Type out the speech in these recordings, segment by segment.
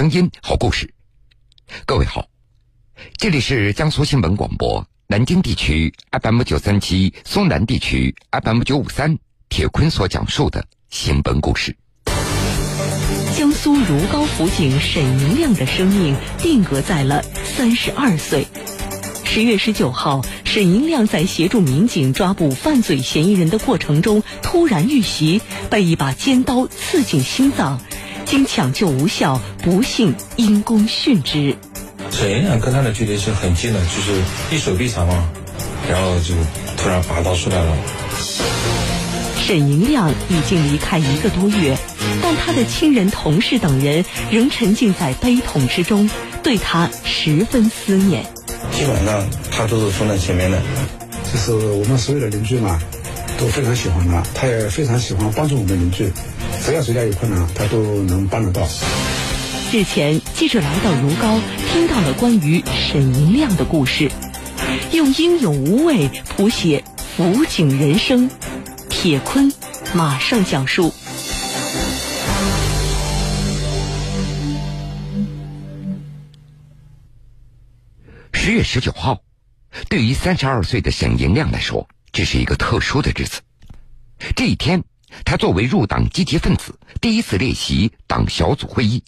声音好故事，各位好，这里是江苏新闻广播南京地区 FM 九三七，松南地区 FM 九五三，铁坤所讲述的新闻故事。江苏如皋辅警沈银亮的生命定格在了三十二岁。十月十九号，沈银亮在协助民警抓捕犯罪嫌疑人的过程中突然遇袭，被一把尖刀刺进心脏。经抢救无效，不幸因公殉职。沈银亮跟他的距离是很近的，就是一手臂长嘛，然后就突然拔刀出来了。沈银亮已经离开一个多月，但他的亲人、同事等人仍沉浸在悲痛之中，对他十分思念。基本上他都是冲在前面的，就是我们所有的邻居嘛，都非常喜欢他，他也非常喜欢帮助我们邻居。只要谁家有困难，他都能帮得到。日前，记者来到如皋，听到了关于沈银亮的故事，用英勇无畏谱写辅警人生。铁坤马上讲述。十月十九号，对于三十二岁的沈银亮来说，这是一个特殊的日子。这一天。他作为入党积极分子，第一次列席党小组会议。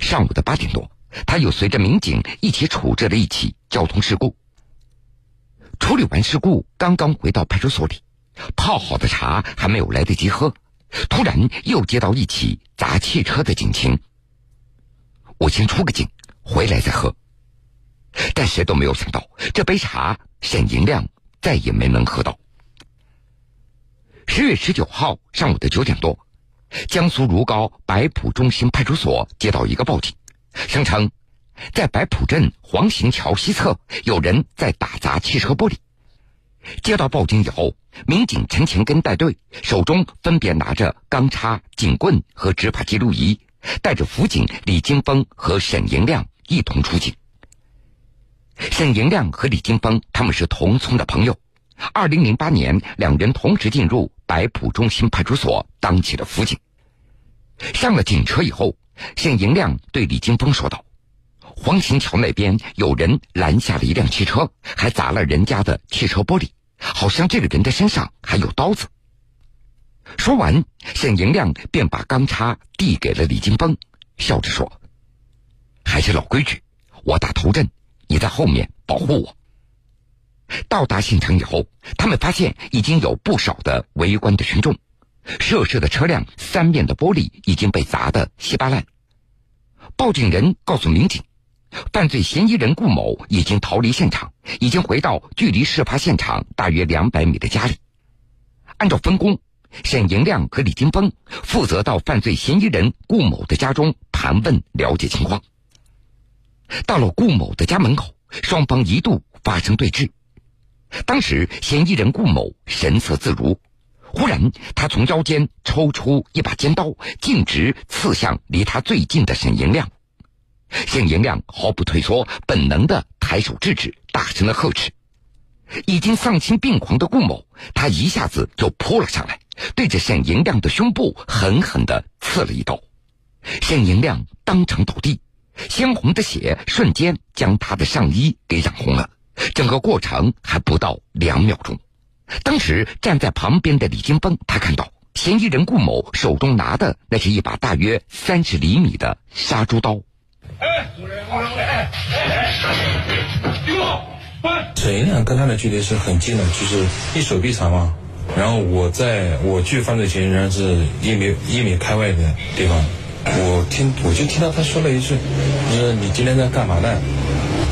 上午的八点多，他又随着民警一起处置了一起交通事故。处理完事故，刚刚回到派出所里，泡好的茶还没有来得及喝，突然又接到一起砸汽车的警情。我先出个警，回来再喝。但谁都没有想到，这杯茶沈银亮再也没能喝到。十月十九号上午的九点多，江苏如皋白浦中心派出所接到一个报警，声称在白浦镇黄行桥西侧有人在打砸汽车玻璃。接到报警以后，民警陈前根带队，手中分别拿着钢叉、警棍和执法记录仪，带着辅警李金峰和沈银亮一同出警。沈银亮和李金峰他们是同村的朋友。二零零八年，两人同时进入白浦中心派出所当起了辅警。上了警车以后，沈银亮对李金峰说道：“黄行桥那边有人拦下了一辆汽车，还砸了人家的汽车玻璃，好像这个人的身上还有刀子。”说完，沈银亮便把钢叉递给了李金峰，笑着说：“还是老规矩，我打头阵，你在后面保护我。”到达现场以后，他们发现已经有不少的围观的群众，涉事的车辆三面的玻璃已经被砸得稀巴烂。报警人告诉民警，犯罪嫌疑人顾某已经逃离现场，已经回到距离事发现场大约两百米的家里。按照分工，沈银亮和李金峰负责到犯罪嫌疑人顾某的家中盘问了解情况。到了顾某的家门口，双方一度发生对峙。当时，嫌疑人顾某神色自如，忽然他从腰间抽出一把尖刀，径直刺向离他最近的沈银亮。沈银亮毫不退缩，本能的抬手制止，大声的呵斥。已经丧心病狂的顾某，他一下子就扑了上来，对着沈银亮的胸部狠狠的刺了一刀。沈银亮当场倒地，鲜红的血瞬间将他的上衣给染红了。整个过程还不到两秒钟，当时站在旁边的李金峰，他看到嫌疑人顾某手中拿的那是一把大约三十厘米的杀猪刀。沈银亮跟他的距离是很近的，就是一手臂长嘛。然后我在我距犯罪嫌疑人是一米一米开外的地方，我听我就听到他说了一句：“说你今天在干嘛呢？”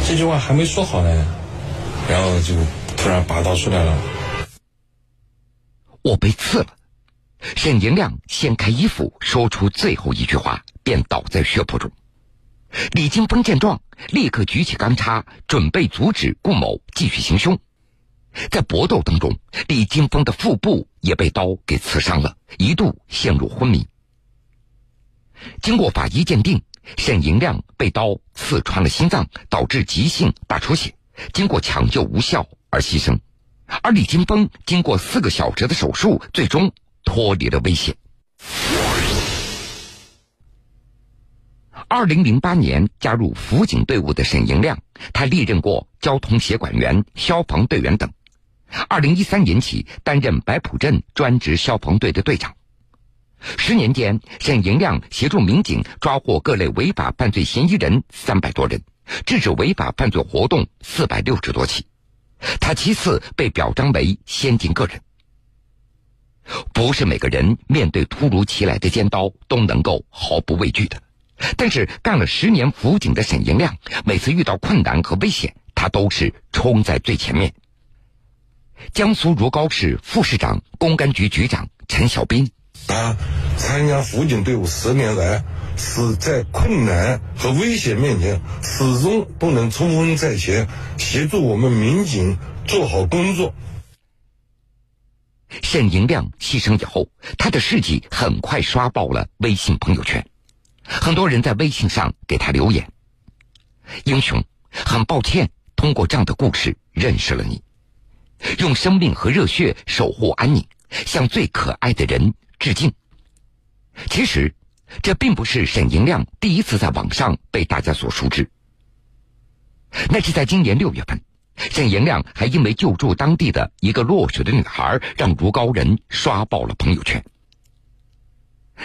这句话还没说好呢。然后就突然拔刀出来了，我被刺了。沈银亮掀开衣服，说出最后一句话，便倒在血泊中。李金峰见状，立刻举起钢叉，准备阻止顾某继续行凶。在搏斗当中，李金峰的腹部也被刀给刺伤了，一度陷入昏迷。经过法医鉴定，沈银亮被刀刺穿了心脏，导致急性大出血。经过抢救无效而牺牲，而李金峰经过四个小时的手术，最终脱离了危险。二零零八年加入辅警队伍的沈银亮，他历任过交通协管员、消防队员等。二零一三年起担任白浦镇专职消防队的队长。十年间，沈银亮协助民警抓获各类违法犯罪嫌疑人三百多人，制止违法犯罪活动四百六十多起。他其次被表彰为先进个人。不是每个人面对突如其来的尖刀都能够毫不畏惧的，但是干了十年辅警的沈银亮，每次遇到困难和危险，他都是冲在最前面。江苏如皋市副市长、公安局局长陈小斌，他参加辅警队伍十年来，是在困难和危险面前，始终都能冲锋在前，协助我们民警做好工作。沈银亮牺牲以后，他的事迹很快刷爆了微信朋友圈，很多人在微信上给他留言：“英雄，很抱歉，通过这样的故事认识了你。”用生命和热血守护安宁，向最可爱的人致敬。其实，这并不是沈银亮第一次在网上被大家所熟知。那是在今年六月份，沈银亮还因为救助当地的一个落水的女孩，让如皋人刷爆了朋友圈。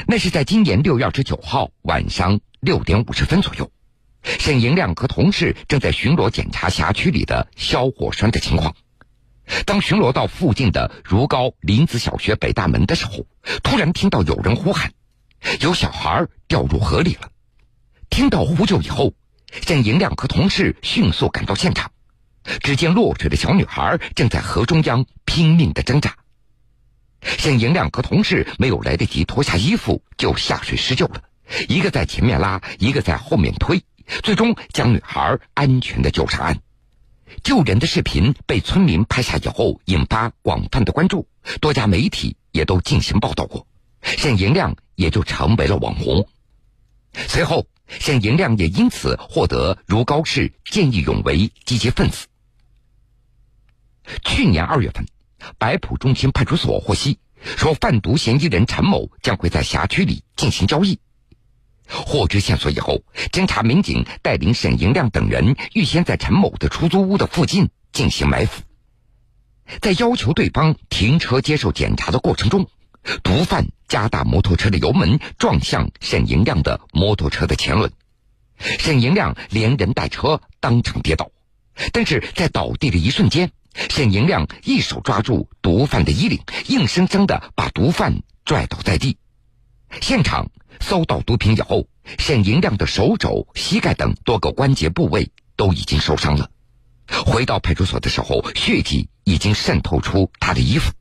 那是在今年六月二十九号晚上六点五十分左右，沈银亮和同事正在巡逻检查辖区里的消火栓的情况。当巡逻到附近的如皋林子小学北大门的时候，突然听到有人呼喊：“有小孩掉入河里了！”听到呼救以后，沈银亮和同事迅速赶到现场，只见落水的小女孩正在河中央拼命的挣扎。沈银亮和同事没有来得及脱下衣服就下水施救了，一个在前面拉，一个在后面推，最终将女孩安全的救上岸。救人的视频被村民拍下以后，引发广泛的关注，多家媒体也都进行报道过，沈银亮也就成为了网红。随后，沈银亮也因此获得如皋市见义勇为积极分子。去年二月份，白浦中心派出所获悉，说贩毒嫌疑人陈某将会在辖区里进行交易。获知线索以后，侦查民警带领沈银亮等人预先在陈某的出租屋的附近进行埋伏，在要求对方停车接受检查的过程中，毒贩加大摩托车的油门，撞向沈银亮的摩托车的前轮，沈银亮连人带车当场跌倒，但是在倒地的一瞬间，沈银亮一手抓住毒贩的衣领，硬生生的把毒贩拽倒在地，现场。搜到毒品以后，沈银亮的手肘、膝盖等多个关节部位都已经受伤了。回到派出所的时候，血迹已经渗透出他的衣服。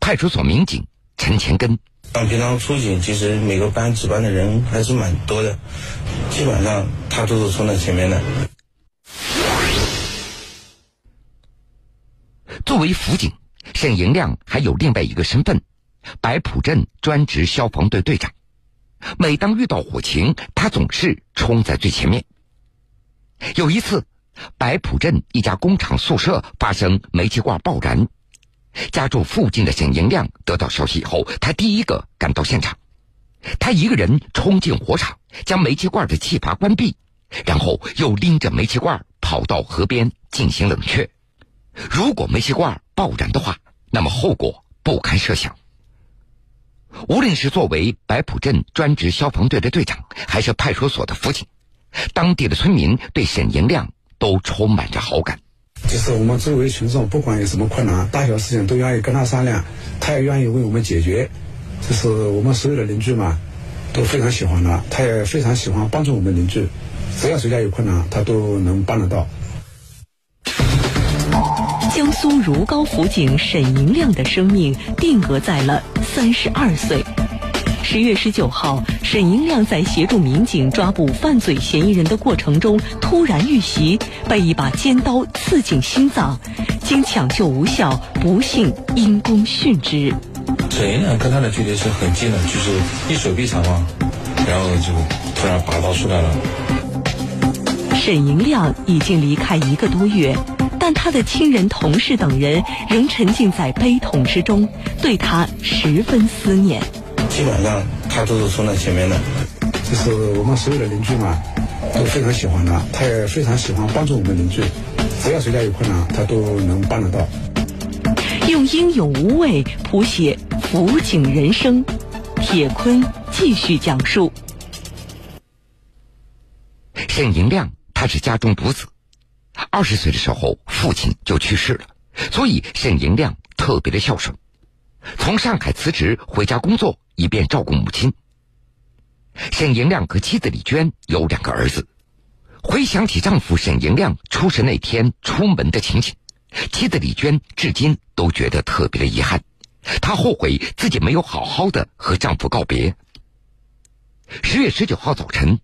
派出所民警陈前根，像平常出警，其实每个班值班的人还是蛮多的，基本上他都是冲在前面的。作为辅警，沈银亮还有另外一个身份。白浦镇专职消防队队长，每当遇到火情，他总是冲在最前面。有一次，白浦镇一家工厂宿舍发生煤气罐爆燃，家住附近的沈银亮得到消息以后，他第一个赶到现场。他一个人冲进火场，将煤气罐的气阀关闭，然后又拎着煤气罐跑到河边进行冷却。如果煤气罐爆燃的话，那么后果不堪设想。无论是作为白浦镇专职消防队的队长，还是派出所的辅警，当地的村民对沈银亮都充满着好感。就是我们周围群众，不管有什么困难，大小事情都愿意跟他商量，他也愿意为我们解决。就是我们所有的邻居嘛，都非常喜欢他，他也非常喜欢帮助我们邻居。只要谁家有困难，他都能帮得到。江苏如皋辅警沈银亮的生命定格在了三十二岁。十月十九号，沈银亮在协助民警抓捕犯罪嫌疑人的过程中突然遇袭，被一把尖刀刺进心脏，经抢救无效，不幸因公殉职。沈银亮跟他的距离是很近的，就是一手臂长嘛，然后就突然拔刀出来了。沈银亮已经离开一个多月。但他的亲人、同事等人仍沉浸在悲痛之中，对他十分思念。基本上他都是冲在前面的。就是我们所有的邻居嘛，都非常喜欢他，他也非常喜欢帮助我们邻居，只要谁家有困难，他都能帮得到。用英勇无畏谱写辅警人生，铁坤继续讲述。沈银亮他是家中独子，二十岁的时候父亲就去世了，所以沈银亮特别的孝顺，从上海辞职回家工作，以便照顾母亲。沈银亮和妻子李娟有两个儿子，回想起丈夫沈银亮出事那天出门的情景，妻子李娟至今都觉得特别的遗憾，她后悔自己没有好好的和丈夫告别。十月十九号早晨。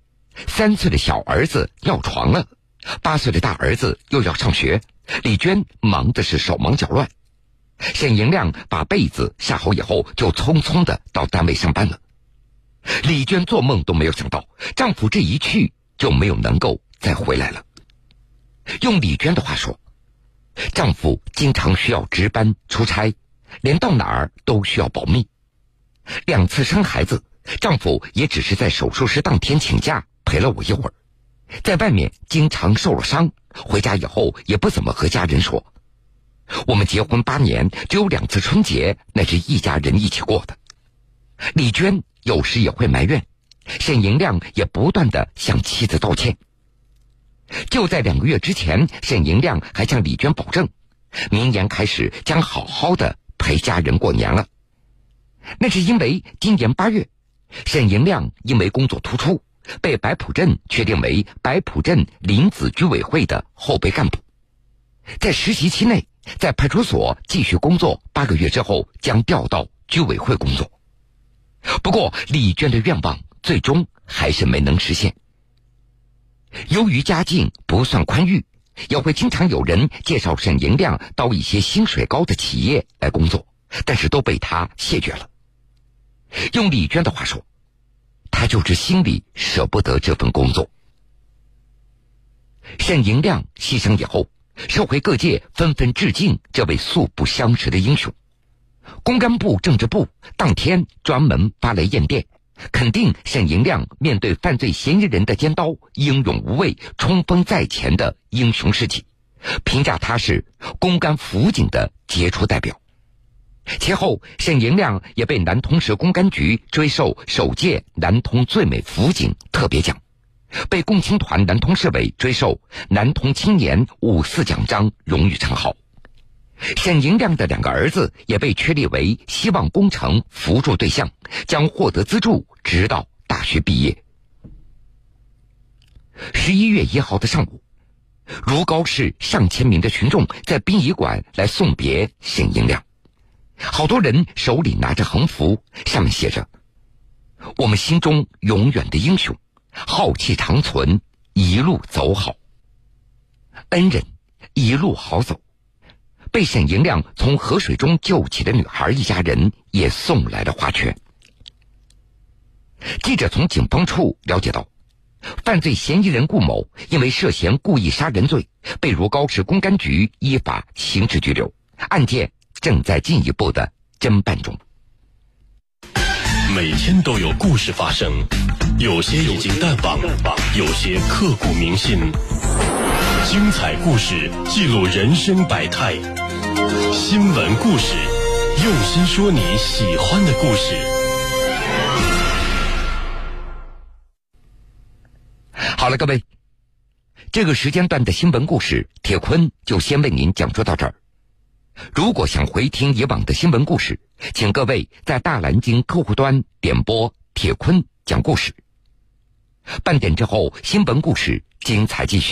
三岁的小儿子尿床了，八岁的大儿子又要上学，李娟忙的是手忙脚乱。沈银亮把被子下好以后，就匆匆的到单位上班了。李娟做梦都没有想到，丈夫这一去就没有能够再回来了。用李娟的话说，丈夫经常需要值班出差，连到哪儿都需要保密。两次生孩子，丈夫也只是在手术室当天请假。陪了我一会儿，在外面经常受了伤，回家以后也不怎么和家人说。我们结婚八年，只有两次春节，那是一家人一起过的。李娟有时也会埋怨，沈银亮也不断的向妻子道歉。就在两个月之前，沈银亮还向李娟保证，明年开始将好好的陪家人过年了。那是因为今年八月，沈银亮因为工作突出。被白浦镇确定为白浦镇林子居委会的后备干部，在实习期内，在派出所继续工作八个月之后，将调到居委会工作。不过，李娟的愿望最终还是没能实现。由于家境不算宽裕，也会经常有人介绍沈银亮到一些薪水高的企业来工作，但是都被他谢绝了。用李娟的话说。他就是心里舍不得这份工作。沈银亮牺牲以后，社会各界纷纷致敬这位素不相识的英雄。公安部政治部当天专门发来唁电，肯定沈银亮面对犯罪嫌疑人的尖刀英勇无畏、冲锋在前的英雄事迹，评价他是公安辅警的杰出代表。其后，沈银亮也被南通市公安局追授首届南通最美辅警特别奖，被共青团南通市委追授南通青年五四奖章荣誉称号。沈银亮的两个儿子也被确立为希望工程扶助对象，将获得资助直到大学毕业。十一月一号的上午，如皋市上千名的群众在殡仪馆来送别沈银亮。好多人手里拿着横幅，上面写着：“我们心中永远的英雄，浩气长存，一路走好。”恩人，一路好走。被沈银亮从河水中救起的女孩一家人也送来了花圈。记者从警方处了解到，犯罪嫌疑人顾某因为涉嫌故意杀人罪，被如皋市公安局依法刑事拘留，案件。正在进一步的侦办中。每天都有故事发生，有些已经淡忘，有些刻骨铭心。精彩故事记录人生百态，新闻故事用心说你喜欢的故事。好了，各位，这个时间段的新闻故事，铁坤就先为您讲述到这儿。如果想回听以往的新闻故事，请各位在大蓝鲸客户端点播铁坤讲故事。半点之后，新闻故事精彩继续。